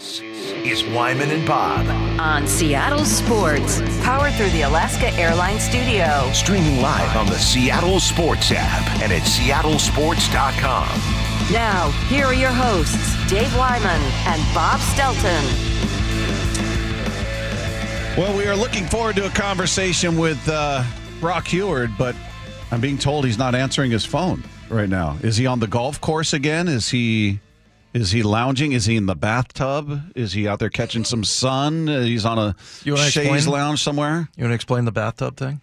This is Wyman and Bob. on Seattle Sports, powered through the Alaska Airlines Studio. Streaming live on the Seattle Sports app and at seattlesports.com. Now, here are your hosts, Dave Wyman and Bob Stelton. Well, we are looking forward to a conversation with uh, Brock Huard, but I'm being told he's not answering his phone right now. Is he on the golf course again? Is he is he lounging? Is he in the bathtub? Is he out there catching some sun? Uh, he's on a chaise explain? lounge somewhere. You want to explain the bathtub thing?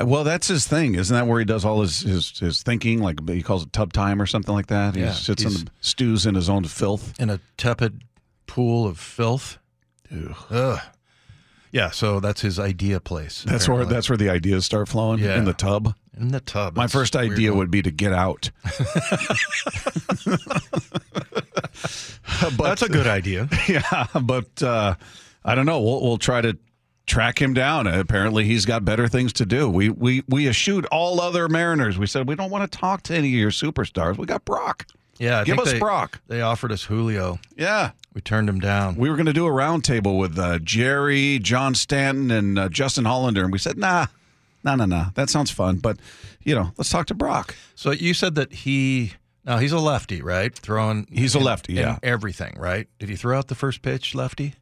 Uh, Well, that's his thing, isn't that where he does all his his, his thinking? Like he calls it tub time or something like that. He Yeah, sits in he's- the stews in his own filth. In a tepid pool of filth. Ugh. Yeah, so that's his idea place. That's where that's where the ideas start flowing Yeah. in the tub. In the tub. My first idea would be to get out. but That's a good idea. yeah, but uh, I don't know. We'll we'll try to track him down. Apparently, he's got better things to do. We we we eschewed all other Mariners. We said we don't want to talk to any of your superstars. We got Brock. Yeah, I Give us they, Brock. They offered us Julio. Yeah. We turned him down. We were going to do a roundtable with uh, Jerry, John Stanton, and uh, Justin Hollander, and we said, nah, no, no, no. That sounds fun, but you know, let's talk to Brock. So you said that he now he's a lefty, right? Throwing He's a in- lefty, in yeah. everything, right? Did he throw out the first pitch lefty?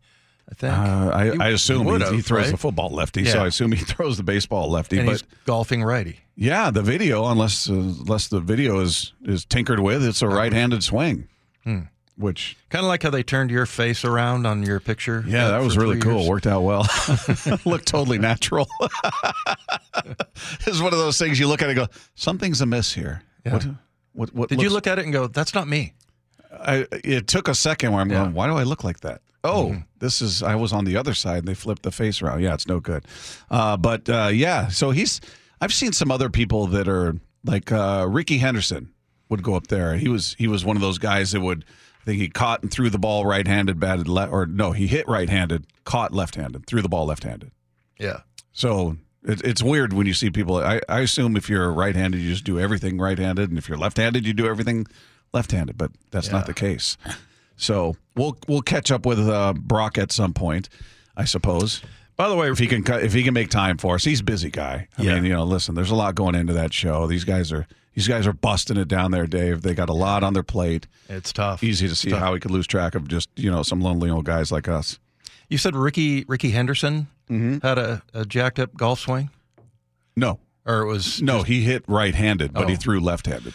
I think. Uh, I, He- I assume he he, he throws right? the football lefty, so I assume he throws the baseball lefty. and but he's golfing righty. Yeah, the video, unless uh, unless the video is is tinkered with, it's a right-handed swing. Hmm. Which Kind of like how they turned your face around on your picture. yeah, uh, that was really cool. years. Worked out well. Looked totally natural. it's one of those things you look at and go, something's amiss here. Yeah. What, what, what Did you look at it and go, "That's not me"? I, it took a second where I'm Yeah. Mm-hmm. going, why do I look like that? Oh, this is, I was on the other side and they flipped the face around. Yeah, it's no good. Uh, but uh, yeah, so he's, I've seen some other people that are like uh, Rickey Henderson would go up there. He was, he was one of those guys that would, think he caught and threw the ball right handed, batted left, or no, he hit right handed, caught left handed, threw the ball left handed. Yeah. So it, it's weird when you see people. I, I assume if you're right handed, you just do everything right handed. And if you're left handed, you do everything left handed. But that's not the case. So we'll we'll catch up with uh, Brock at some point, I suppose. By the way, If he can if he can make time for us, he's a busy guy. I Yeah. mean, you know, listen, there's a lot going into that show. These guys are these guys are busting it down there, Dave. They got a lot on their plate. it's tough. Easy to see how he could lose track of just you know some lonely old guys like us. You said Rickey Rickey Henderson Mm-hmm. had a, a jacked up golf swing, No, or it was no, he hit right handed, but he Oh. threw left handed.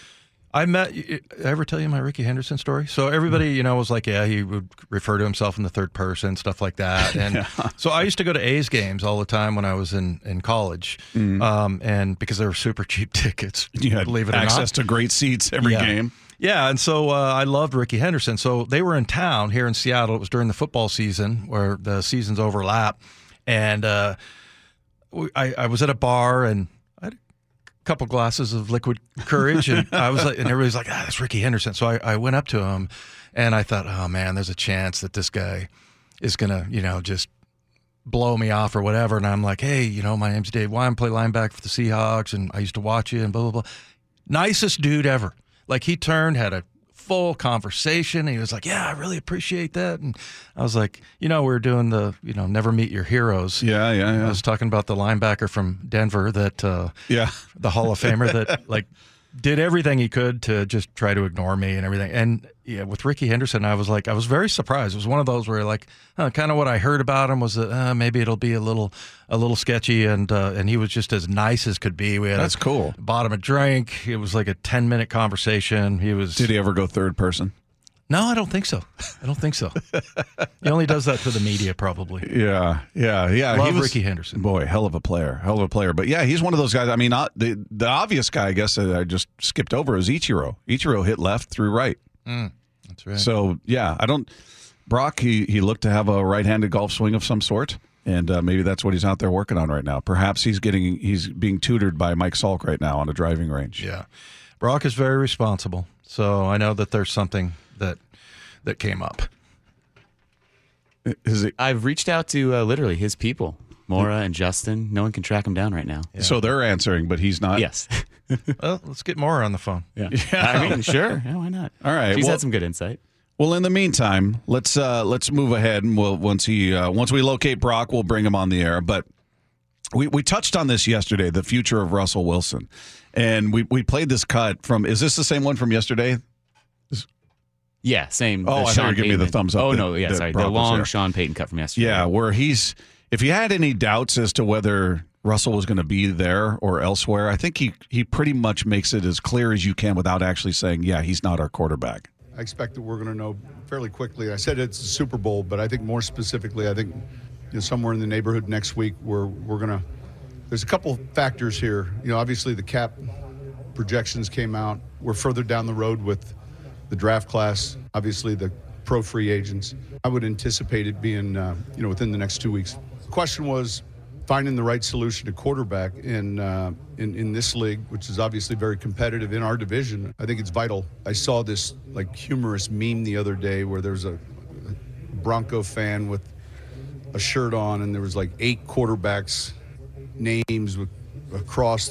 I met. I ever tell you my Rickey Henderson story? So everybody, you know, was like, yeah, he would refer to himself in the third person, stuff like that. And so I used to go to A's games all the time when I was in in college, um, and because they were super cheap tickets, You had believe it or access not. to great seats every Yeah. game. Yeah, and so uh, I loved Rickey Henderson. So they were in town here in Seattle. It was during the football season where the seasons overlap, and uh, I, I was at a bar and I had a couple glasses of liquid courage, and I was like, and everybody's like, ah, that's Rickey Henderson. So I, I went up to him, and I thought, oh man, there's a chance that this guy is gonna, you know, just blow me off or whatever. And I'm like, hey, you know, my name's Dave Wyman, play linebacker for the Seahawks, and I used to watch you and blah blah blah. Nicest dude ever. Like he turned, had a full conversation. He was like, yeah, I really appreciate that. And I was like, you know, we were doing the, you know, never meet your heroes. Yeah, yeah, I was talking about the linebacker from Denver that uh, Yeah. the Hall of Famer that like did everything he could to just try to ignore me and everything. And yeah, with Rickey Henderson, I was like, I was very surprised. It was one of those where like, uh, kind of what I heard about him was that uh, maybe it'll be a little, a little sketchy, and uh, and he was just as nice as could be. We had That's a, cool. Bought him a drink. It was like a ten minute conversation. He was. Did he ever go third person? No, I don't think so. I don't think so. he only does that to the media, probably. Yeah, yeah, yeah. Love he was, Rickey Henderson. Boy, hell of a player, hell of a player. But yeah, he's one of those guys. I mean, uh, the the obvious guy, I guess, that I just skipped over is Ichiro. Ichiro hit left through right. That's right. So yeah, I don't. Brock, he he looked to have a right-handed golf swing of some sort, and uh, maybe that's what he's out there working on right now. Perhaps he's getting he's being tutored by Mike Salk right now on a driving range. Yeah. Brock is very responsible. So I know that there's something that that came up. Is it, I've reached out to uh, literally his people, Mora and Justin. No one can track him down right now. So they're answering, but he's not. Yes. Well, let's get Mora on the phone. yeah. I mean, sure. Yeah, why not? All right, She's well- had some good insight. Well, in the meantime, let's uh, let's move ahead, and we'll once he uh, once we locate Brock, we'll bring him on the air. But we we touched on this yesterday, the future of Russell Wilson, and we we played this cut from. Is this the same one from yesterday? Yeah, same. Oh, the I thought Sean you were me the thumbs up Oh that- no, yeah, that sorry, Brock the long there. Sean Payton cut from yesterday. Yeah, where he's if you had any doubts as to whether Russell was going to be there or elsewhere, I think he he pretty much makes it as clear as you can without actually saying, yeah, he's not our quarterback. I expect that we're going to know fairly quickly. I said it's the Super Bowl, but I think more specifically, I think you know, somewhere in the neighborhood next week, we're we're going to. There's a couple factors here. You know, obviously the cap projections came out. We're further down the road with the draft class. Obviously the pro free agents. I would anticipate it being uh, you know within the next two weeks. The question was finding the right solution to quarterback in, uh, in in this league, which is obviously very competitive in our division. I think it's vital. I saw this like humorous meme the other day where there's a Bronco fan with a shirt on, and there was like eight quarterbacks names with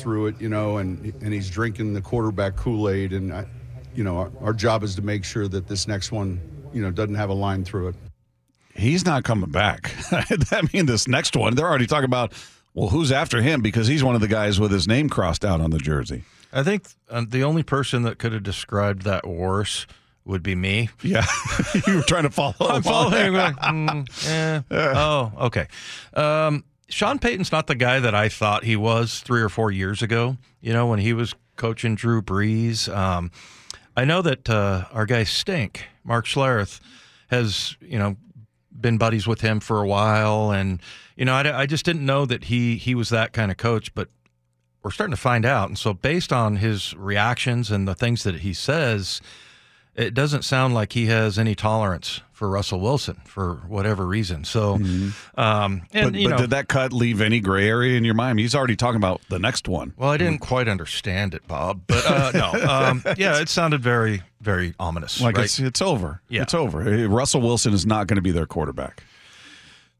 through it, you know, and and he's drinking the quarterback Kool Aid, and I, you know, our, our job is to make sure that this next one, you know, doesn't have a line through it. He's not coming back. I mean, this next one, they're already talking about, well, who's after him because he's one of the guys with his name crossed out on the jersey. I think uh, the only person that could have described that worse would be me. Yeah, you were trying to follow. I'm following. like, mm, eh. Oh, okay. Um, Sean Payton's not the guy that I thought he was three or four years ago. You know, when he was coaching Drew Brees. Um, I know that uh, our guy Stink, Mark Schlereth, has you know been buddies with him for a while, and you know I, I just didn't know that he he was that kind of coach, but we're starting to find out. And so, based on his reactions and the things that he says, it doesn't sound like he has any tolerance for Russell Wilson for whatever reason. So, um, and But, but know, did that cut leave any gray area in your mind? He's already talking about the next one. well, I didn't quite understand it, Bob, but uh, no, um, yeah, it sounded very, very ominous. Like right? it's it's over. Yeah. It's over. Russell Wilson is not going to be their quarterback.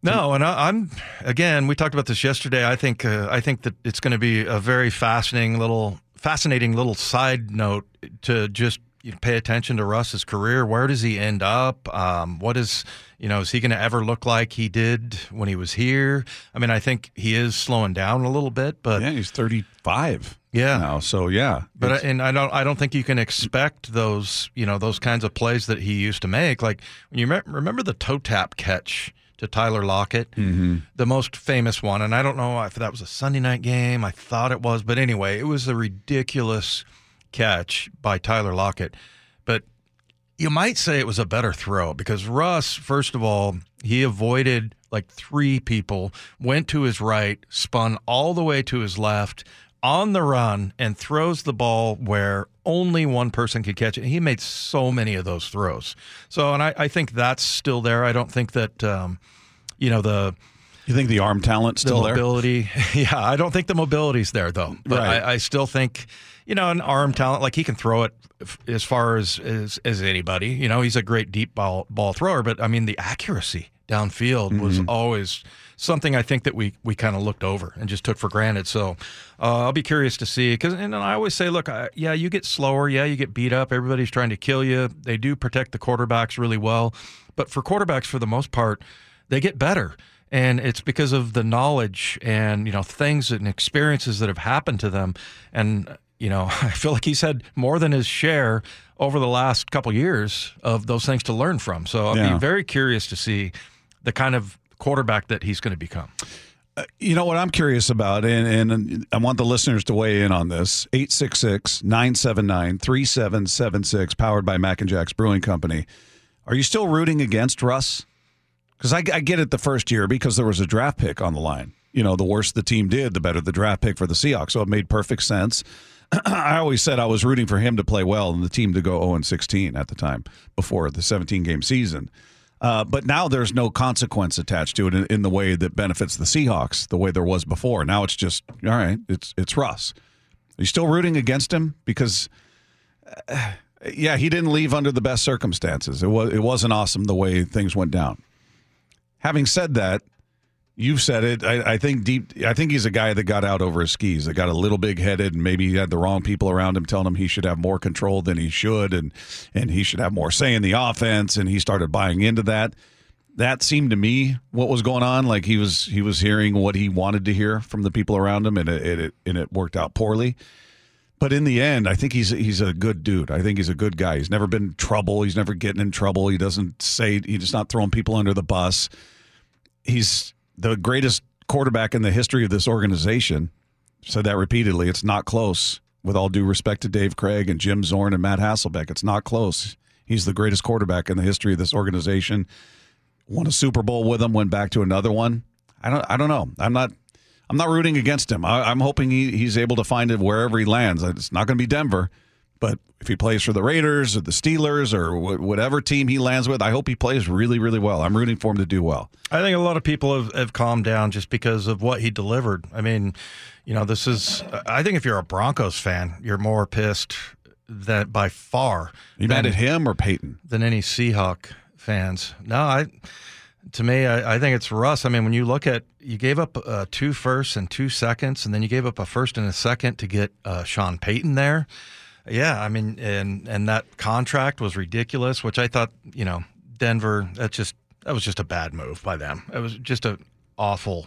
No, and I, I'm again. We talked about this yesterday. I think uh, I think that it's going to be a very fascinating little fascinating little side note to just you pay attention to Russ's career. Where does he end up? Um, what is you know is he going to ever look like he did when he was here? I mean, I think he is slowing down a little bit, but Yeah, he's thirty five. Yeah. now. So yeah, But I, and I don't I don't think you can expect those you know those kinds of plays that he used to make. Like when you me- remember the toe tap catch to Tyler Lockett, Mm-hmm. the most famous one, and I don't know if that was a Sunday night game. I thought it was, but anyway, it was a ridiculous catch by Tyler Lockett. But you might say it was a better throw because Russ, first of all, he avoided like three people, went to his right, spun all the way to his left on the run, and throws the ball where only one person could catch it. He made so many of those throws. So, and I, I think that's still there. I don't think that, um, you know, the you think the arm talent's the still there? mobility. yeah, I don't think the mobility's there though. But Right. I, I still think, you know, an arm talent like he can throw it as far as as, as anybody. You know, he's a great deep ball ball thrower. But I mean, the accuracy downfield was Mm-hmm. always something I think that we we kind of looked over and just took for granted. So uh, I'll be curious to see because and I always say, look, I, yeah, you get slower, yeah, you get beat up. Everybody's trying to kill you. They do protect the quarterbacks really well, but for quarterbacks, for the most part, they get better and it's because of the knowledge and you know things and experiences that have happened to them and you know i feel like he's had more than his share over the last couple years of those things to learn from so i'll Yeah. be very curious to see the kind of quarterback that he's going to become uh, You know what I'm curious about, and, and I want the listeners to weigh in on this 866 979 3776, powered by Mac and Jack's Brewing Company. Are you still rooting against Russ? Because I, I get it the first year because there was a draft pick on the line. You know, the worse the team did, the better the draft pick for the Seahawks. So it made perfect sense. I always said I was rooting for him to play well and the team to go 0 16 at the time before the 17 game season. Uh, but now there's no consequence attached to it in, in the way that benefits the Seahawks, the way there was before. Now it's just all right. It's it's Russ. Are you still rooting against him because? uh, yeah, he didn't leave under the best circumstances. It was it wasn't awesome the way things went down. Having said that, You've said it. I, I think deep. I think he's a guy that got out over his skis. That got a little big headed, and maybe he had the wrong people around him telling him he should have more control than he should, and and he should have more say in the offense. And he started buying into that. That seemed to me what was going on. Like he was he was hearing what he wanted to hear from the people around him, and it, it and it worked out poorly. But in the end, I think he's he's a good dude. I think he's a good guy. He's never been in trouble. He's never getting in trouble. He doesn't say he's not throwing people under the bus. He's the greatest quarterback in the history of this organization. Said that repeatedly. It's not close. With all due respect to Dave Krieg and Jim Zorn and Matt Hasselbeck, it's not close. He's the greatest quarterback in the history of this organization. Won a Super Bowl with him. Went back to another one. I don't. I don't know. I'm not. I'm not rooting against him. I, am hoping he, he's able to find it wherever he lands. It's not going to be Denver, but if he plays for the Raiders or the Steelers or wh- whatever team he lands with, I hope he plays really, really well. I'm rooting for him to do well. I think a lot of people have, have calmed down just because of what he delivered. I mean, you know, this is. I think if you're a Broncos fan, you're more pissed that by far. You mad at him or Payton? Than any Seahawk fans. No, I. To me, I, I think it's Russ. I mean, when you look at you gave up uh, two firsts and two seconds, and then you gave up a first and a second to get uh, Sean Payton there. Yeah, I mean, and and that contract was ridiculous, which I thought, you know, Denver. That just that was just a bad move by them. It was just an awful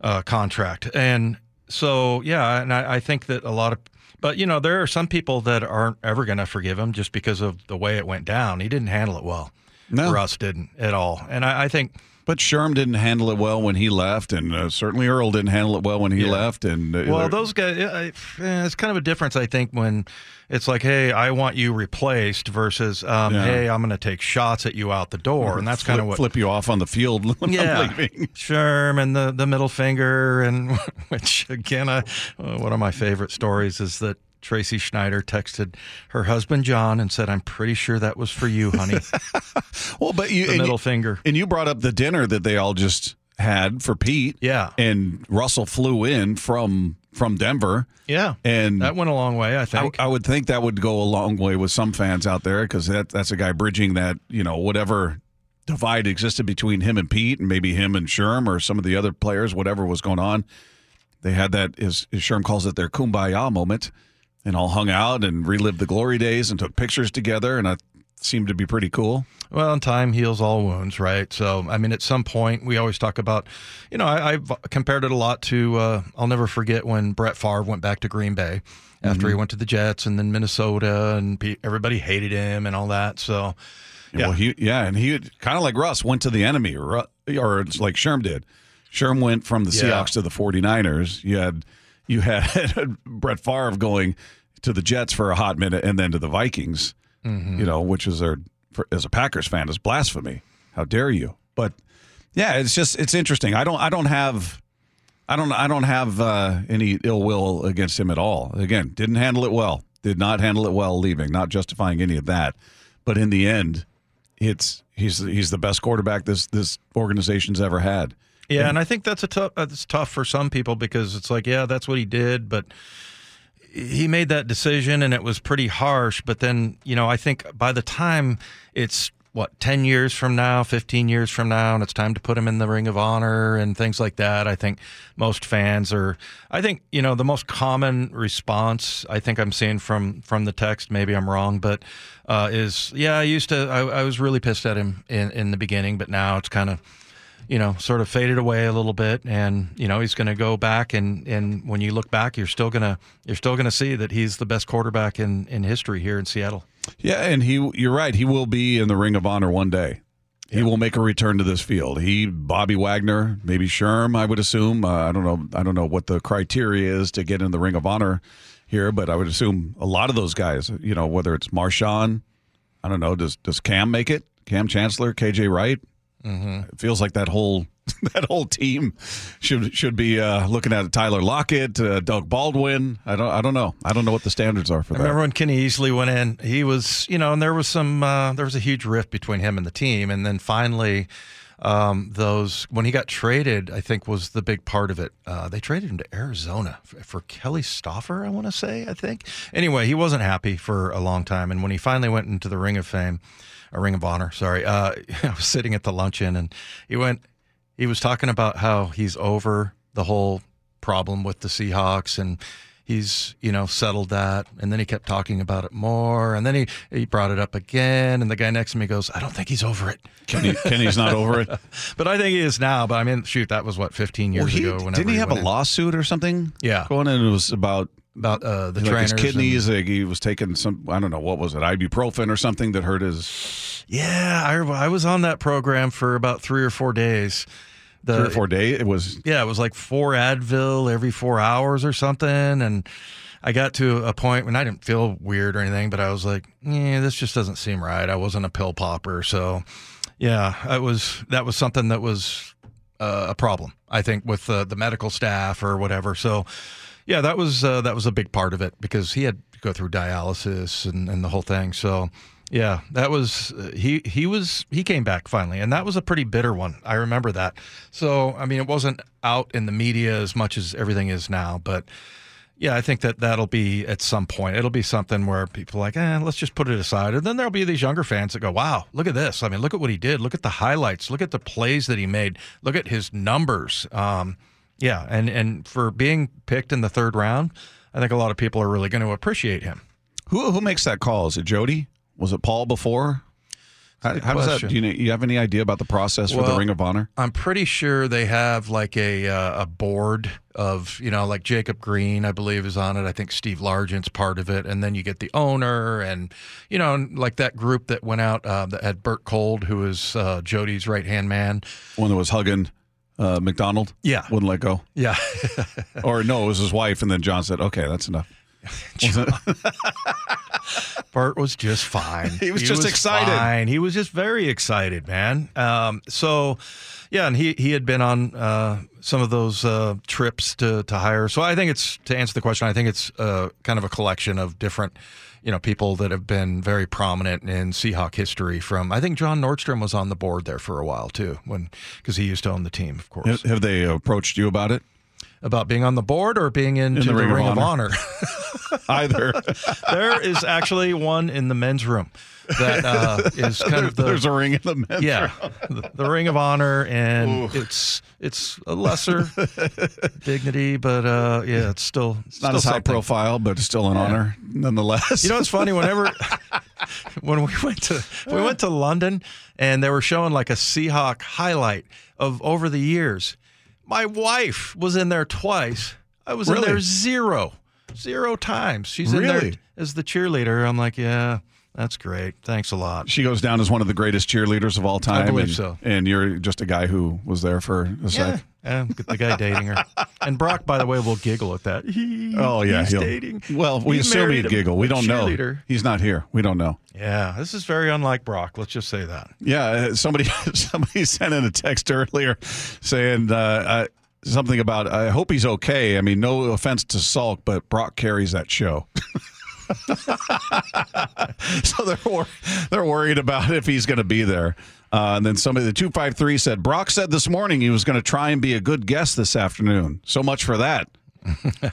uh, contract, and so yeah, and I, I think that a lot of but you know, there are some people that aren't ever going to forgive him just because of the way it went down. He didn't handle it well. No. Russ didn't at all, and I, I think. But Sherm didn't handle it well when he left, and uh, certainly Earl didn't handle it well when he Yeah. left. And uh, Well, those guys, uh, eh, it's kind of a difference, I think, when it's like, hey, I want you replaced versus, um, Yeah. hey, I'm going to take shots at you out the door. And that's kind of what. flip you off on the field yeah. Sherm and the, the middle finger, and which again, I, uh, one of my favorite stories is that Traci Schneider texted her husband John and said, "I'm pretty sure that was for you, honey." Well, but you middle you finger. and you brought up the dinner that they all just had for Pete. Yeah. and Russell flew in from from Denver. Yeah, And that went a long way, I I, think. I would think that would go a long way with some fans out there because that that's a guy bridging that you know whatever divide existed between him and Pete and maybe him and Sherm or some of the other players, whatever was going on. They had that as, as Sherm calls it their kumbaya moment, and all hung out and relived the glory days and took pictures together, and that seemed to be pretty cool. Well, and time heals all wounds, right? So, I mean, at some point, we always talk about, you know, I, I've compared it a lot to, uh, I'll never forget when Brett Favre went back to Green Bay after he went to the Jets and then Minnesota, and pe- everybody hated him and all that. So, Yeah. Well, he yeah, and he kind of like Russ went to the enemy, Ru- or like Sherm did. Sherm went from the Yeah. Seahawks to the 49ers. You had you had Brett Favre going to the Jets for a hot minute and then to the Vikings. Mm-hmm. You know, which is their for, as a Packers fan is blasphemy. How dare you? But yeah, it's just it's interesting. I don't I don't have I don't I don't have uh, any ill will against him at all. Again, didn't handle it well. Did not handle it well leaving. Not justifying any of that. But in the end, it's he's he's the best quarterback this this organization's ever had. Yeah, and I think that's a tough, that's tough for some people because it's like, yeah, that's what he did, but he made that decision and it was pretty harsh. But then, you know, I think by the time it's what 10 years from now 15 years from now and it's time to put him in the ring of honor and things like that i think most fans are i think you know the most common response i think i'm seeing from from the text maybe i'm wrong but uh, is yeah i used to I, I was really pissed at him in, in the beginning but now it's kind of you know, sort of faded away a little bit, and you know he's going to go back, and and when you look back, you're still gonna you're still gonna see that he's the best quarterback in in history here in Seattle. Yeah, and he you're right. He will be in the Ring of Honor one day. He will make a return to this field. He, Bobby Wagner, maybe Sherm, I would assume. Uh, I don't know. I don't know what the criteria is to get in the Ring of Honor here, but I would assume a lot of those guys. You know, whether it's Marshawn, I don't know. Does does Cam make it? Cam Chancellor, KJ Wright. It feels like that whole that whole team should should be uh, looking at Tyler Lockett, uh, Doug Baldwin. I don't I don't know. I don't know what the standards are for I that. remember when Kenny Easley went in, he was, you know, and there was some, uh, there was a huge rift between him and the team. And then finally, um, those, when he got traded, I think was the big part of it. Uh, they traded him to Arizona for, for Kelly Stouffer, I want to say, I think. Anyway, he wasn't happy for a long time. And when he finally went into the Ring of Fame, a Ring of Honor, sorry, uh, I was sitting at the luncheon and he went, he was talking about how he's over the whole problem with the Seahawks and he's you know settled that and then he kept talking about it more and then he he brought it up again and the guy next to me goes i don't think he's over it Kenny, Kenny's not over it. but i think he is now but i mean shoot that was what 15 years Well, he, ago didn't he have a in. lawsuit or something? Yeah. going in. It was about about uh, the like trainers his and- kidneys. like, he was taking some. I don't know what was it, ibuprofen or something that hurt his yeah I, I was on that program for about three or four days the, three or four days. It was Yeah, it was like four Advil every four hours or something. And I got to a point when I didn't feel weird or anything, but I was like, yeah, this just doesn't seem right. I wasn't a pill popper. So, yeah, I was, that was something that was uh, a problem, I think, with uh, the medical staff or whatever. So, yeah, that was, uh, that was a big part of it because he had to go through dialysis and, and the whole thing. So, yeah, that was uh, he. He was he came back finally, and that was a pretty bitter one. I remember that. So I mean, it wasn't out in the media as much as everything is now, but yeah, I think that that'll be at some point. It'll be something where people are like, eh, let's just put it aside, and then there'll be these younger fans that go, wow, look at this. I mean, look at what he did. Look at the highlights. Look at the plays that he made. Look at his numbers. Um, yeah, and and for being picked in the third round, I think a lot of people are really going to appreciate him. who who makes that call? Is it Jody? Was it Paul before? How, how does that? Do you, know, you have any idea about the process for the Ring of Honor? I'm pretty sure they have like a uh, a board of you know like Jacob Green I believe is on it. I think Steve Largent's part of it, and then you get the owner and you know like that group that went out uh, that had Bert Kolde, who is uh, Jody's right hand man. One that was hugging uh, Macdonald. Yeah. wouldn't let go. Yeah, Or no, it was his wife, and then John said, "Okay, that's enough." Bert was just fine. He was just excited. Fine. He was just very excited, man. Um, so, yeah, and he he had been on uh, some of those uh, trips to to hire. So I think it's to answer the question. I think it's uh, kind of a collection of different. You know, people that have been very prominent in Seahawk history. From I think John Nordstrom was on the board there for a while too, when because he used to own the team, of course. Have, have they approached you about it? About being on the board or being into the the, Ring of Ring, of Honor. Honor. Either. there is actually one in the men's room that uh, is kind of the There's a ring in the men's yeah room. the, the Ring of Honor, and it's it's a lesser dignity, but uh, yeah, it's still It's not as high profile, but still an honor nonetheless. You know, it's funny whenever when we went to we went to London and they were showing like a Seahawk highlight of over the years. My wife was in there twice. I was in there zero, zero times. She's in there as the cheerleader. I'm like, yeah, that's great. Thanks a lot. she goes down as one of the greatest cheerleaders of all time. I believe and, so. And you're just a guy who was there for a Yeah, sec. yeah, the guy dating her. And Brock, by the way, will giggle at that. Oh yeah, he's dating. Well, we He assume he'd giggle. We don't know. He's not here. We don't know. Yeah, this is very unlike Brock. Let's just say that. Yeah, uh, somebody somebody sent in a text earlier saying uh, uh, something about I hope he's okay. I mean, no offense to Salk, but Brock carries that show. so they're wor- they're worried about if he's going to be there. Uh, and then somebody, the two five three said Brock said this morning he was going to try and be a good guest this afternoon. So much for that.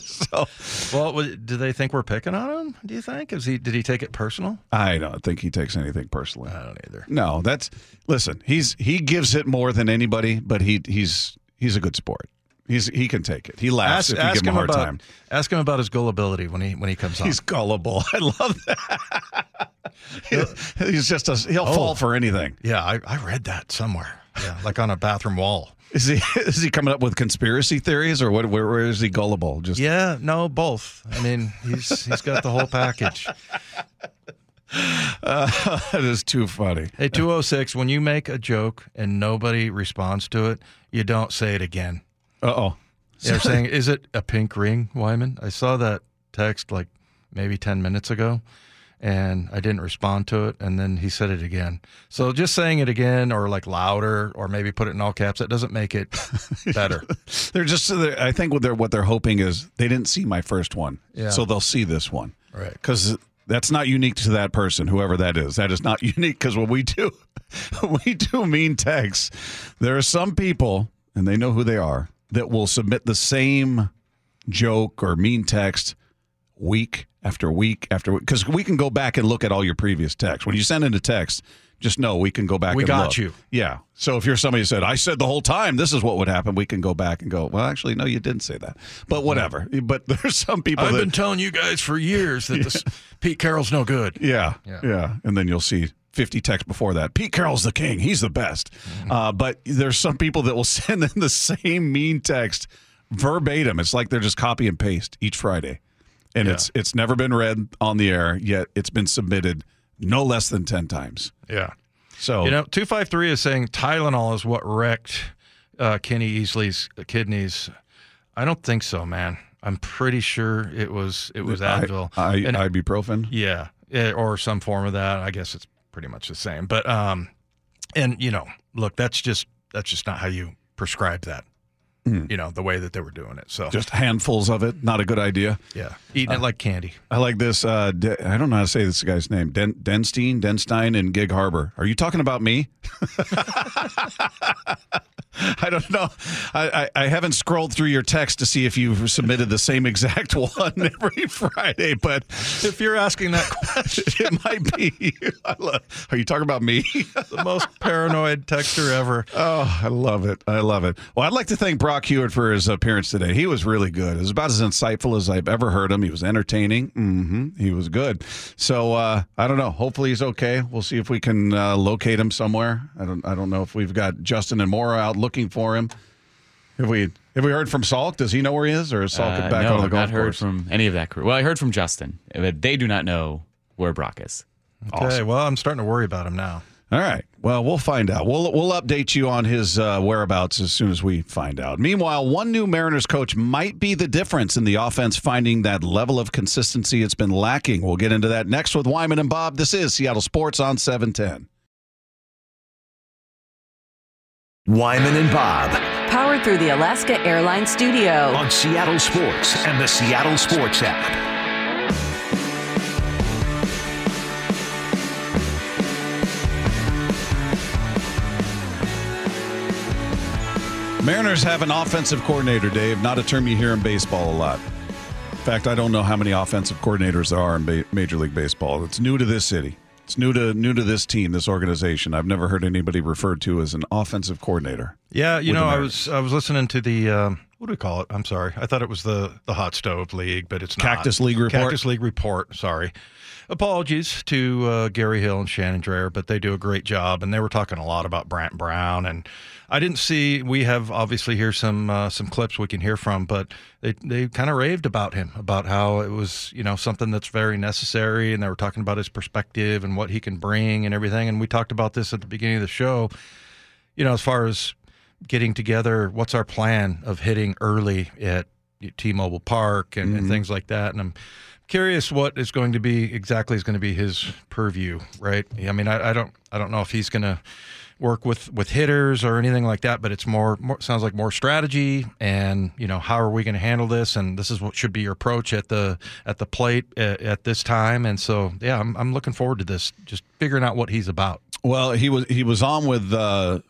so Well, do they think we're picking on him? Do you think? Is he? Did he take it personal? I don't think he takes anything personally. I don't either. No, that's listen. He's he gives it more than anybody, but he he's he's a good sport. He's he can take it. He laughs Ask, if you give him him a hard about time. ask him about his gullibility when he when he comes on. He's gullible. I love that. He- he's just a, he'll Oh. fall for anything. yeah, I, I read that somewhere. Yeah, like on a bathroom wall. Is he is he coming up with conspiracy theories or what? Where, where is he gullible? Just Yeah, no, both. I mean, he's he's got the whole package. uh, that is too funny. Hey, 206, when you make a joke and nobody responds to it, you don't say it again. Uh oh. They're saying, "Is it a pink ring, Wyman?" I saw that text like maybe ten minutes ago, and I didn't respond to it. And then he said it again. So just saying it again, or like louder, or maybe put it in all caps, that doesn't make it better. They're just. they're- I think what they're what they're hoping is they didn't see my first one, Yeah. so they'll see this one. Right. because that's not unique to that person, whoever that is. That is not unique because when we do, when we do mean texts, there are some people, and they know who they are, that will submit the same joke or mean text week after week after week. Because we can go back and look at all your previous texts. When you send in a text, Just know we can go back. We got look. you. Yeah. So if you're somebody who said, "I said the whole time this is what would happen," we can go back and go, "Well, actually, no, you didn't say that." But whatever. But there's some people I've that been telling you guys for years that this Pete Carroll's no good. yeah, Yeah. yeah, And then you'll see 50 texts before that. Pete Carroll's the king. He's the best. Uh, but there's some people that will send in the same mean text verbatim. It's like they're just copy and paste each Friday. And Yeah. it's it's never been read on the air, yet it's been submitted no less than 10 times. Yeah. So You know, 253 is saying Tylenol is what wrecked uh, Kenny Easley's kidneys. I don't think so, man. I'm pretty sure it was it was Advil. I, And- ibuprofen. yeah, eh, or some form of that. I guess it's pretty much the same. But um and you know, look, that's just that's just not how you prescribe that. You know, the way that they were doing it. So Just handfuls of it. Not a good idea. yeah, eating it like candy. I like this. Uh, De- I don't know how to say this guy's name. Den- Denstein, Denstein, and Gig Harbor. Are you talking about me? I don't know. I, I, I haven't scrolled through your text to see if you've submitted the same exact one every Friday, but If you're asking that question, it might be. you. Love, are you talking about me? the most paranoid texter ever. Oh, I love it. I love it. Well, I'd like to thank Brock Huard for his appearance today. He was really good. It was about as insightful as I've ever heard him. He was entertaining. hmm He was good. So uh, I don't know. Hopefully he's okay. We'll see if we can uh, locate him somewhere. I don't. I don't know if we've got Justin and Mora out looking for him. Have we? Have we heard from Salk? Does he know where he is, or is Salk Uh, back no, on the I've golf not heard course? from any of that crew. Well, I heard from Justin, but they do not know where Brock is. Okay, well, I'm starting to worry about him now. All right. Well, we'll find out. We'll we'll update you on his uh, whereabouts as soon as we find out. Meanwhile, one new Mariners coach might be the difference in the offense finding that level of consistency it's been lacking. We'll get into that next with Wyman and Bob. This is Seattle Sports on 710. Wyman and Bob Powered through the Alaska Airlines Studio. on Seattle Sports and the Seattle Sports app. Mariners have an offensive coordinator, Dave, not a term you hear in baseball a lot. In fact, I don't know how many offensive coordinators there are in ba- Major League Baseball. It's new to this city. It's new to new to this team, this organization. I've never heard anybody referred to as an offensive coordinator. Yeah, you know, I was I was listening to the um, what do we call it? I'm sorry, I thought it was the the hot stove league, but it's not. Cactus League report? Cactus League report. Sorry. Apologies to uh, Gary Hill and Shannon Drayer, but they do a great job, and they were talking a lot about Brant Brown, and I didn't see. We have obviously here some uh, some clips we can hear from, but they they kind of raved about him, about how it was you know something that's very necessary, and they were talking about his perspective and what he can bring and everything, and we talked about this at the beginning of the show you know, as far as getting together, what's our plan of hitting early at T-Mobile Park and, and things like that? And I'm curious what is going to be exactly is going to be his purview, right? I mean, I, I don't, I don't know if he's going to work with with hitters or anything like that, but it's more, more sounds like more strategy and you know how are we going to handle this? And this is what should be your approach at the at the plate at, at this time. And so, yeah, I'm, I'm looking forward to this, just figuring out what he's about. Well, he was he was on with. Uh,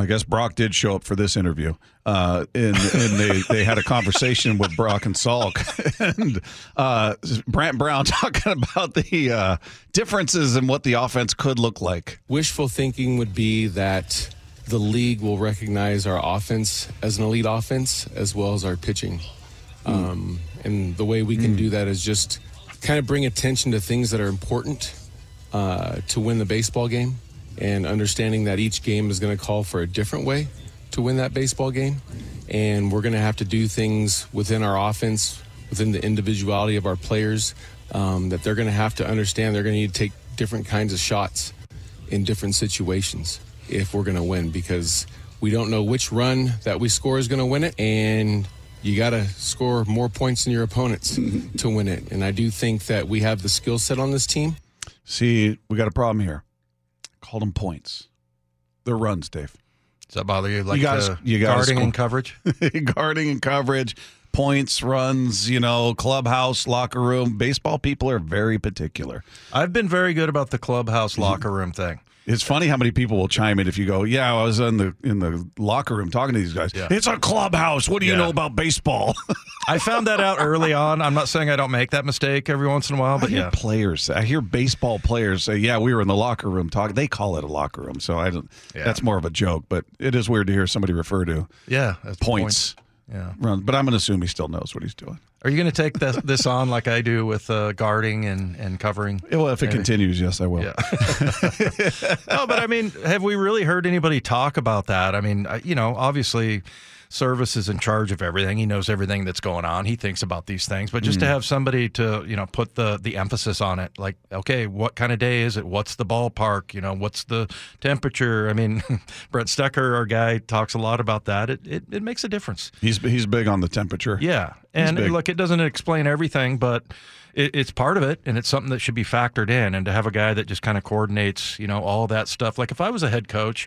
I guess Brock did show up for this interview, uh, and, and they, they had a conversation with Brock and Salk, and uh, Brant Brown talking about the uh, differences in what the offense could look like. Wishful thinking would be that the league will recognize our offense as an elite offense as well as our pitching. Um, and the way we can do that is just kind of bring attention to things that are important uh, to win the baseball game and understanding that each game is going to call for a different way to win that baseball game. And we're going to have to do things within our offense, within the individuality of our players, um, that they're going to have to understand they're going to need to take different kinds of shots in different situations if we're going to win because we don't know which run that we score is going to win it and you got to score more points than your opponents to win it and i do think that we have the skill set on this team See, we got a problem here. Call them points. They're runs, Dave. Does that bother you? Like gotta- uh, you gotta guarding score. and coverage? Guarding and coverage, points, runs, you know, clubhouse, locker room. Baseball people are very particular. I've been very good about the clubhouse locker room thing. It's funny how many people will chime in if you go, "Yeah, I was in the in the locker room talking to these guys. Yeah. It's a clubhouse. What do you Yeah. know about baseball?" I found that out early on. I'm not saying I don't make that mistake every once in a while, I but hear yeah. players. I hear baseball players say, "Yeah, we were in the locker room talking." They call it a locker room, so I don't. Yeah. That's more of a joke, but it is weird to hear somebody refer to Yeah. that's points. point. Yeah. Run, but I'm going to assume he still knows what he's doing. Are you going to take this, this on like I do with uh, guarding and, and covering? Well, if it continues, yes, I will. Yeah. no, but I mean, have we really heard anybody talk about that? I mean, you know, obviously, Servais is in charge of everything. He knows everything that's going on. He thinks about these things. But just to hmm. have somebody to, you know, put the the emphasis on it, like, okay, what kind of day is it? What's the ballpark? You know, what's the temperature? I mean, Brent Stecker, our guy, talks a lot about that. It it, it makes a difference. He's he's big on the temperature. Yeah, and look, it doesn't explain everything, but it, it's part of it, and it's something that should be factored in. And to have a guy that just kind of coordinates, you know, all that stuff. Like if I was a head coach,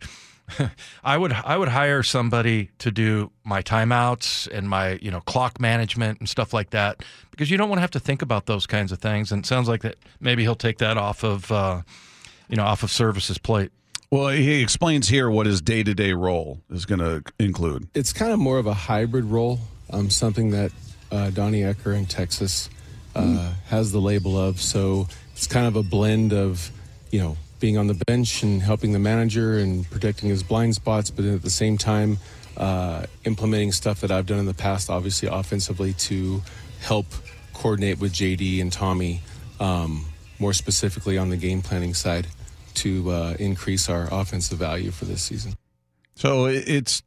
I would I would hire somebody to do my timeouts and my you know clock management and stuff like that because you don't want to have to think about those kinds of things. And it sounds like that maybe he'll take that off of uh, you know off of Servais's plate. Well, he explains here what his day to day role is going to include. It's kind of more of a hybrid role, um, something that uh, Donnie Ecker in Texas uh, has the label of. So it's kind of a blend of, you know, being on the bench and helping the manager and protecting his blind spots, but at the same time, uh, implementing stuff that I've done in the past, obviously offensively, to help coordinate with JD and Tommy, um, more specifically on the game planning side, to uh, increase our offensive value for this season. So it's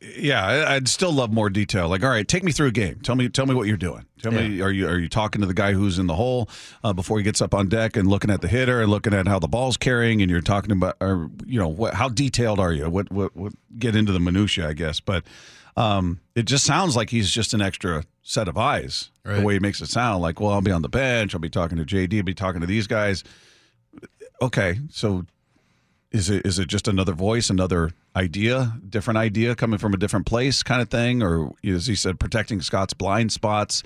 yeah, I'd still love more detail. Like, all right, take me through a game. Tell me, tell me what you're doing. Tell me, are you are you talking to the guy who's in the hole uh, before he gets up on deck and looking at the hitter and looking at how the ball's carrying, and you're talking about, or you know, what, how detailed are you? What, what what get into the minutia, I guess. But um, it just sounds like he's just an extra set of eyes. The way he makes it sound, like, well, I'll be on the bench, I'll be talking to JD, I'll be talking to these guys. Okay, so is it is it just another voice, another idea, different idea coming from a different place, kind of thing, or as he said, protecting Scott's blind spots?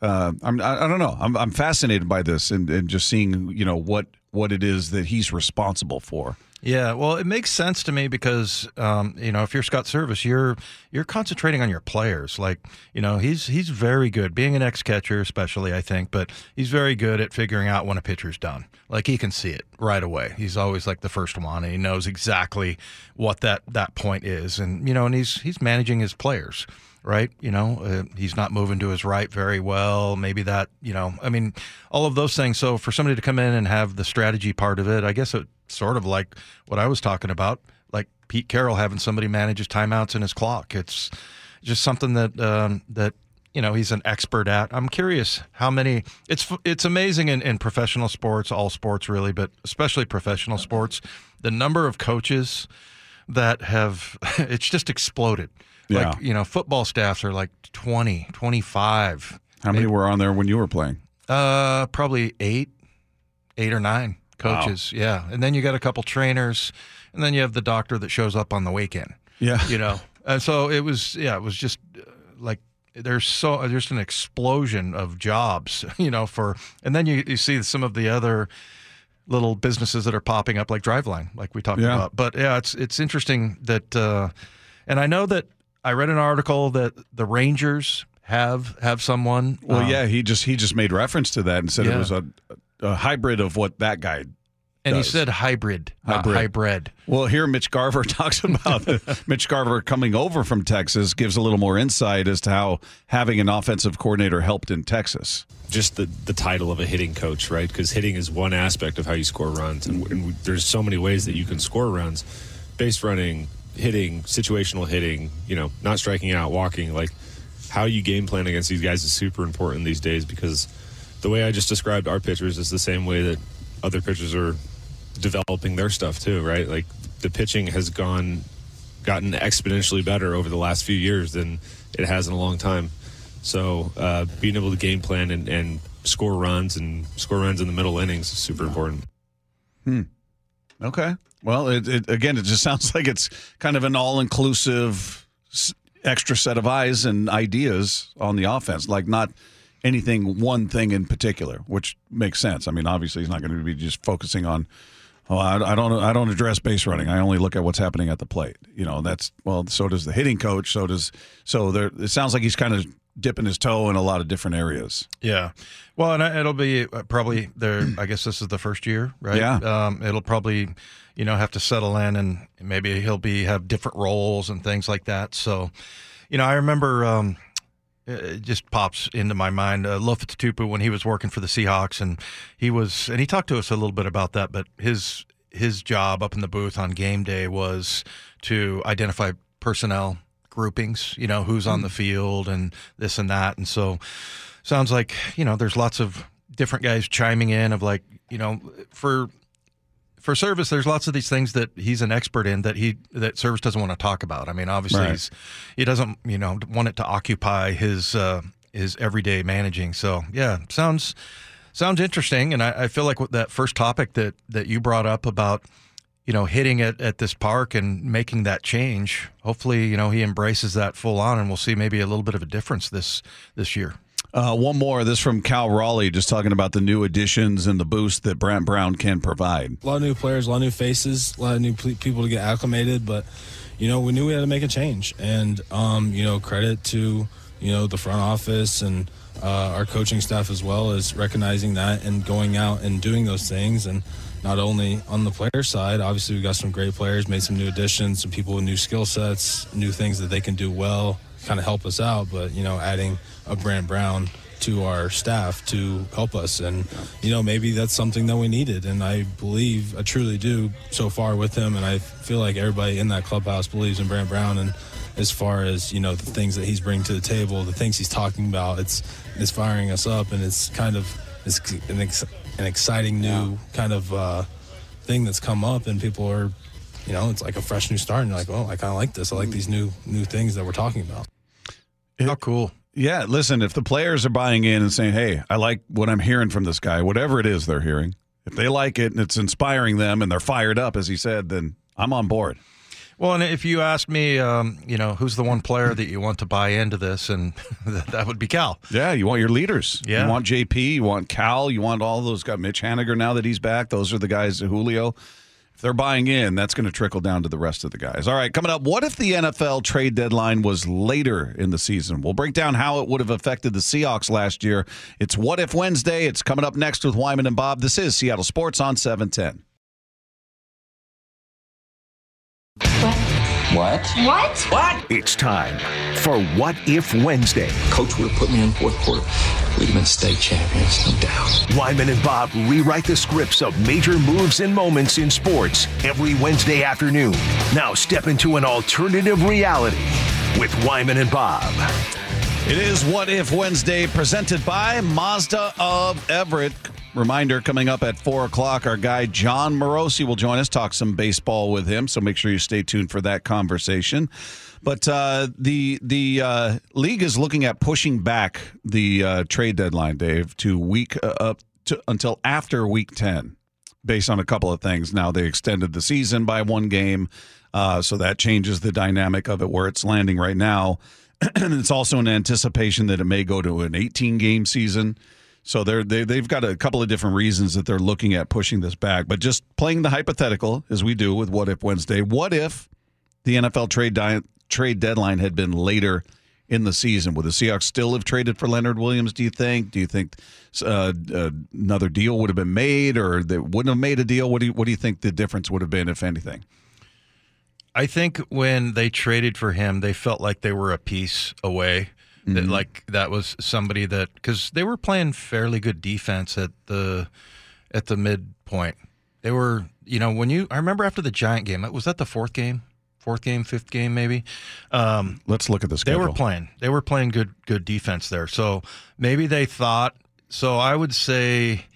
Uh, I'm, I, I don't know. I'm, I'm fascinated by this and, and just seeing you know what what it is that he's responsible for. Yeah, well, it makes sense to me because um, you know if you're Scott Servais, you're you're concentrating on your players. Like you know he's he's very good being an ex catcher, especially I think, but he's very good at figuring out when a pitcher's done. Like he can see it right away. He's always like the first one, and he knows exactly what that that point is, and you know, and he's he's managing his players right? You know, uh, he's not moving to his right very well. Maybe that, you know, I mean, all of those things. So for somebody to come in and have the strategy part of it, I guess it's sort of like what I was talking about, like Pete Carroll having somebody manage his timeouts and his clock. It's just something that um, that you know he's an expert at. I'm curious how many. It's it's amazing in, in professional sports, all sports really, but especially professional sports, the number of coaches that have it's just exploded. Like, Yeah. you know, football staffs are like 20, 25. How many were on there when you were playing? Uh, probably eight, eight or nine coaches. Yeah. And then you got a couple trainers, and then you have the doctor that shows up on the weekend, Yeah, you know? and so it was, yeah, it was just uh, like, there's so there's an explosion of jobs, you know, for and then you, you see some of the other little businesses that are popping up like Driveline, like we talked Yeah. about. But yeah, it's it's interesting that uh and I know that I read an article that the Rangers have have someone Well, um, yeah, he just he just made reference to that and said it was a, a hybrid of what that guy. and he said hybrid, not Hybrid. hybrid. Well, here Mitch Garver talks about Mitch Garver coming over from Texas gives a little more insight as to how having an offensive coordinator helped in Texas. Just the, the title of a hitting coach, right? Because hitting is one aspect of how you score runs, and, and there's so many ways that you can score runs: base running, hitting, situational hitting. You know, not striking out, walking. Like how you game plan against these guys is super important these days because the way I just described our pitchers is the same way that other pitchers are developing their stuff too, right? Like the pitching has gone gotten exponentially better over the last few years than it has in a long time. So uh, being able to game plan and, and score runs and score runs in the middle innings is super important. Okay. Well, it, it, again, it just sounds like it's kind of an all-inclusive extra set of eyes and ideas on the offense, like not anything one thing in particular, which makes sense. I mean, obviously, he's not going to be just focusing on Oh, I, I don't. I don't address base running. I only look at what's happening at the plate. You know, that's well. So does the hitting coach. So does. So there. It sounds like he's kind of dipping his toe in a lot of different areas. Yeah. Well, and it'll be uh, probably there. I guess this is the first year, right? Yeah. Um, it'll probably, you know, have to settle in, and maybe he'll be have different roles and things like that. So, you know, I remember. Um, it just pops into my mind. Uh, Lofa Tatupu when he was working for the Seahawks, and he was, and he talked to us a little bit about that. But his his job up in the booth on game day was to identify personnel groupings. You know, who's on the field and this and that. And so, sounds like you know, there's lots of different guys chiming in of like, you know, for for Servais, there's lots of these things that he's an expert in that he that Servais doesn't want to talk about. I mean, obviously, Right. he's, he doesn't you know want it to occupy his uh, his everyday managing. So yeah, sounds sounds interesting, and I, I feel like with that first topic that that you brought up about you know hitting it at this park and making that change. Hopefully, you know he embraces that full on, and we'll see maybe a little bit of a difference this this year. Uh, one more. This from Cal Raleigh, just talking about the new additions and the boost that Brant Brown can provide. A lot of new players, a lot of new faces, a lot of new ple- people to get acclimated. But you know, we knew we had to make a change, and um, you know, credit to you know the front office and uh, our coaching staff as well as recognizing that and going out and doing those things. And not only on the player side, obviously we got some great players, made some new additions, some people with new skill sets, new things that they can do well, kind of help us out. But you know, adding a Brant Brown to our staff to help us. And, you know, maybe that's something that we needed. And I believe, I truly do so far with him. And I feel like everybody in that clubhouse believes in Brant Brown. And as far as, you know, the things that he's bringing to the table, the things he's talking about, it's, it's firing us up. And it's kind of, it's an, an exciting new kind of uh, thing that's come up. And people are, you know, it's like a fresh new start. And you're like, oh, I kind of like this. I like these new, new things that we're talking about. How cool! Yeah, listen, if the players are buying in and saying, hey, I like what I'm hearing from this guy, whatever it is they're hearing, if they like it and it's inspiring them and they're fired up, as he said, then I'm on board. Well, and if you ask me, um, you know, who's the one player that you want to buy into this, and that, would be Cal. Yeah, you want your leaders. Yeah. You want JP, you want Cal, you want all those guys. Mitch Haniger now that he's back. Those are the guys, Julio. If they're buying in, that's going to trickle down to the rest of the guys. All right, coming up, what if the NFL trade deadline was later in the season? We'll break down how it would have affected the Seahawks last year. It's What If Wednesday. It's coming up next with Wyman and Bob. This is Seattle Sports on 710. What? What? What? It's time for What If Wednesday. Coach would have put me in fourth quarter. We'd have been state champions, no doubt. Wyman and Bob rewrite the scripts of major moves and moments in sports every Wednesday afternoon. Now step into an alternative reality with Wyman and Bob. It is What If Wednesday, presented by Mazda of Everett. Reminder coming up at 4 o'clock, our guy Jon Morosi will join us, talk some baseball with him. So make sure you stay tuned for that conversation. But uh, the the uh, league is looking at pushing back the uh, trade deadline, Dave, to week uh, up to until after week 10 based on a couple of things. Now they extended the season by one game, uh, so that changes the dynamic of it where it's landing right now. and it's also in anticipation that it may go to an 18 game season. So they're they, they've got a couple of different reasons that they're looking at pushing this back. But just playing the hypothetical as we do with What If Wednesday. What if the NFL trade di- trade deadline had been later in the season? Would the Seahawks still have traded for Leonard Williams? Do you think? Do you think uh, uh, another deal would have been made, or they wouldn't have made a deal? What do you, what do you think the difference would have been, if anything? I think when they traded for him, they felt like they were a piece away. That like that was somebody that because they were playing fairly good defense at the at the midpoint. They were, you know, when you I remember after the Giant game, was that the fourth game, fourth game, fifth game, maybe. Um, Let's look at the they were playing. They were playing good good defense there. So maybe they thought. So I would say,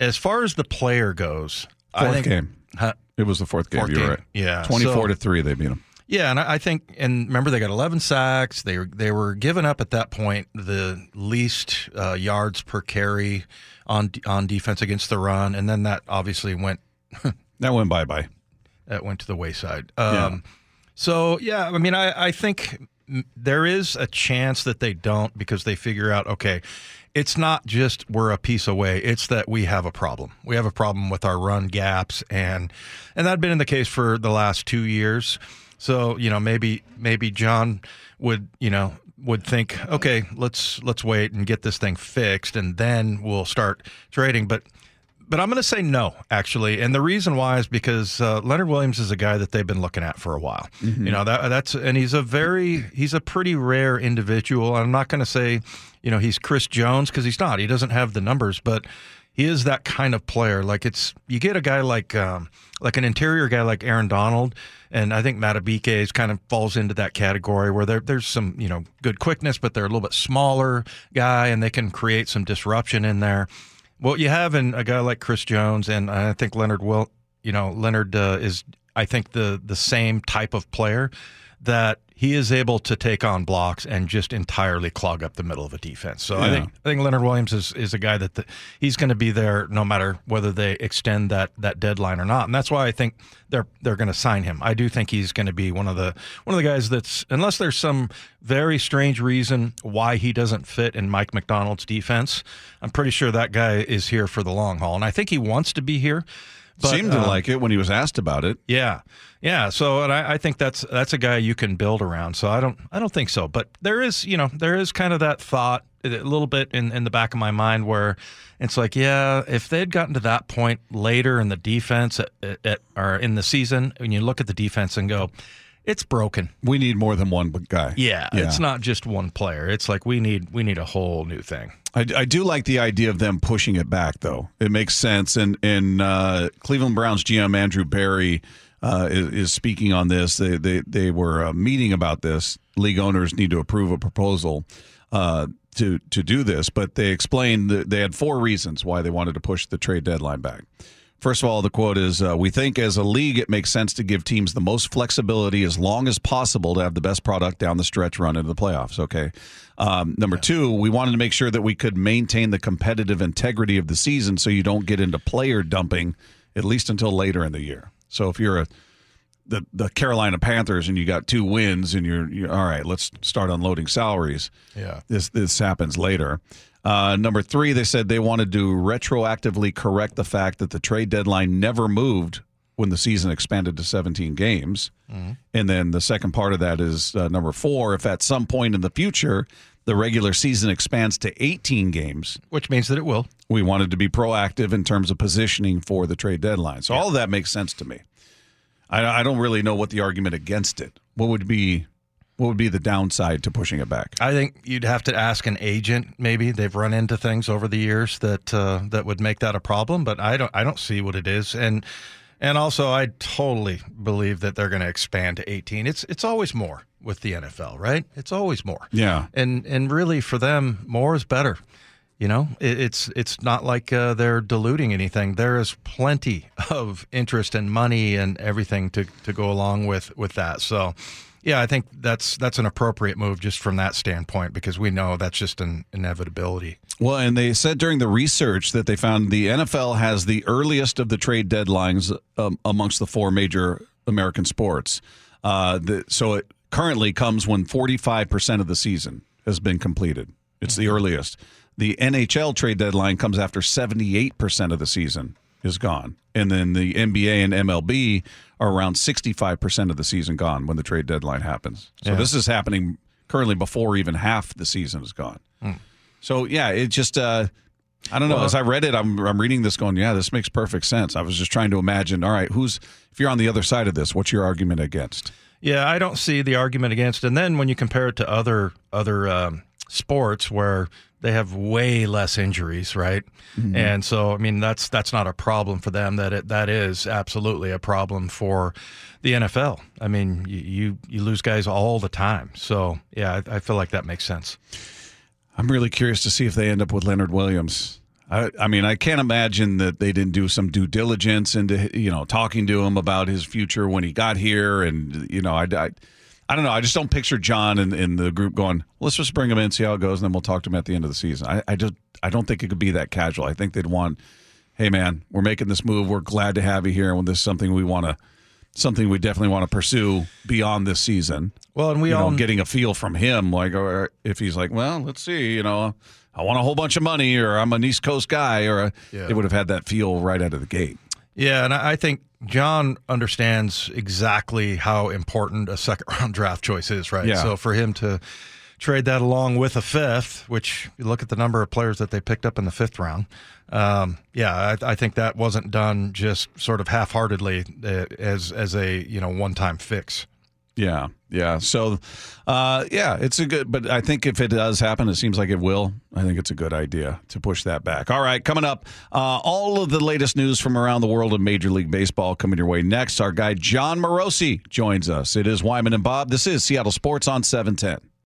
as far as the player goes, fourth think, game. Huh? It was the fourth game. Fourth You're game, right. yeah. twenty-four So- to three. They beat them. Yeah, and I I think, and remember, they got 11 sacks. They were they were giving up at that point the least uh, yards per carry on on defense against the run, and then that obviously went That went bye bye. that went to the wayside. Um, So yeah, I mean, I I think there is a chance that they don't because they figure out, okay, it's not just we're a piece away; it's that we have a problem. We have a problem with our run gaps, and and that had been in the case for the last two years. So you know, maybe maybe John would you know would think, okay, let's let's wait and get this thing fixed, and then we'll start trading. But but I'm going to say no, actually, and the reason why is because uh, Leonard Williams is a guy that they've been looking at for a while. Mm-hmm. You know that that's and he's a very he's a pretty rare individual. I'm not going to say you know he's Chris Jones because he's not. He doesn't have the numbers, but he is that kind of player. Like it's you get a guy like um, like an interior guy like Aaron Donald, and I think Matabike is kind of falls into that category where there, there's some you know good quickness, but they're a little bit smaller guy, and they can create some disruption in there. What you have in a guy like Chris Jones, and I think Leonard will, you know, Leonard uh, is, I think the the same type of player that he is able to take on blocks and just entirely clog up the middle of a defense. So I think I think Leonard Williams is, is a guy that the, he's going to be there no matter whether they extend that that deadline or not, and that's why I think they're they're going to sign him. I do think he's going to be one of the one of the guys that's unless there's some very strange reason why he doesn't fit in Mike Macdonald's defense. I'm pretty sure that guy is here for the long haul, and I think he wants to be here. But, Seemed to um, like it when he was asked about it. yeah, yeah. So, and I, I think that's that's a guy you can build around. So I don't I don't think so. But there is you know there is kind of that thought a little bit in in the back of my mind where it's like yeah if they had gotten to that point later in the defense at, at- or in the season when you look at the defense and go it's broken. We need more than one guy. Yeah, it's not just one player. It's like we need we need a whole new thing. I, I do like the idea of them pushing it back, though. It makes sense. And and uh, Cleveland Browns GM Andrew Berry uh, is, is speaking on this. They they they were uh, meeting about this. League owners need to approve a proposal uh, to to do this, but they explained that they had four reasons why they wanted to push the trade deadline back. First of all, the quote is uh, We think as a league, it makes sense to give teams the most flexibility as long as possible to have the best product down the stretch run into the playoffs. Okay. Um, number two, we wanted to make sure that we could maintain the competitive integrity of the season so you don't get into player dumping at least until later in the year. So if you're a the, the Carolina Panthers and you got two wins and you're, you're all right, let's start unloading salaries Yeah. this this happens later. Uh, number three, they said they wanted to retroactively correct the fact that the trade deadline never moved when the season expanded to 17 games. And then the second part of that is uh, number four. If at some point in the future the regular season expands to 18 games, Which means that it will. we wanted to be proactive in terms of positioning for the trade deadline. So all of that makes sense to me. I, I don't really know what the argument against it. What would be what would be the downside to pushing it back? I think you'd have to ask an agent. Maybe they've run into things over the years that uh, that would make that a problem, but I don't. I don't see what it is, and and also I totally believe that they're going to expand to 18. It's it's always more with the NFL, right? It's always more. Yeah. and and really for them, more is better. You know, it, it's it's not like uh, they're diluting anything. There is plenty of interest and money and everything to, to go along with with that. So, yeah, I think that's that's an appropriate move just from that standpoint because we know that's just an inevitability. Well, and they said during the research that they found the NFL has the earliest of the trade deadlines um, amongst the four major American sports. Uh, the, so it currently comes when 45% of the season has been completed. It's the earliest. The NHL trade deadline comes after 78% of the season is gone. And then the NBA and MLB are around 65% of the season gone when the trade deadline happens. So Yeah. this is happening currently before even half the season is gone. So yeah, it just uh I don't know. Well- As I read it, I'm I'm reading this going, yeah, this makes perfect sense. I was just trying to imagine, all right, who's if you're on the other side of this, what's your argument against? Yeah, I don't see the argument against. And then when you compare it to other other um, sports where they have way less injuries, right? Mm-hmm. And so, I mean, that's that's not a problem for them. That it, that is absolutely a problem for the NFL. I mean, you you, you lose guys all the time. So, yeah, I, I feel like that makes sense. I'm really curious to see if they end up with Leonard Williams. I, I mean, I can't imagine that they didn't do some due diligence into you know talking to him about his future when he got here, and you know, I, I, I don't know. I just don't picture John and, and the group going, let's just bring him in, see how it goes, and then we'll talk to him at the end of the season. I, I just I don't think it could be that casual. I think they'd want, hey man, we're making this move. We're glad to have you here, and this is something we want to, something we definitely want to pursue beyond this season. Well, and we you all know, getting a feel from him, like, or if he's like, well, let's see, you know, I want a whole bunch of money, or I'm an East Coast guy, or a, Yeah. they would have had that feel right out of the gate. Yeah, and I think John understands exactly how important a second round draft choice is, right? Yeah. So for him to trade that along with a fifth, which you look at the number of players that they picked up in the fifth round, um, yeah, I, I think that wasn't done just sort of half heartedly uh, as as a you know one time fix. Yeah, yeah. So, uh, yeah, it's a good. But I think if it does happen, it seems like it will. I think it's a good idea to push that back. All right, coming up, uh, all of the latest news from around the world of Major League Baseball coming your way next. Our guy Jon Morosi joins us. It is Wyman and Bob. This is Seattle Sports on seven ten.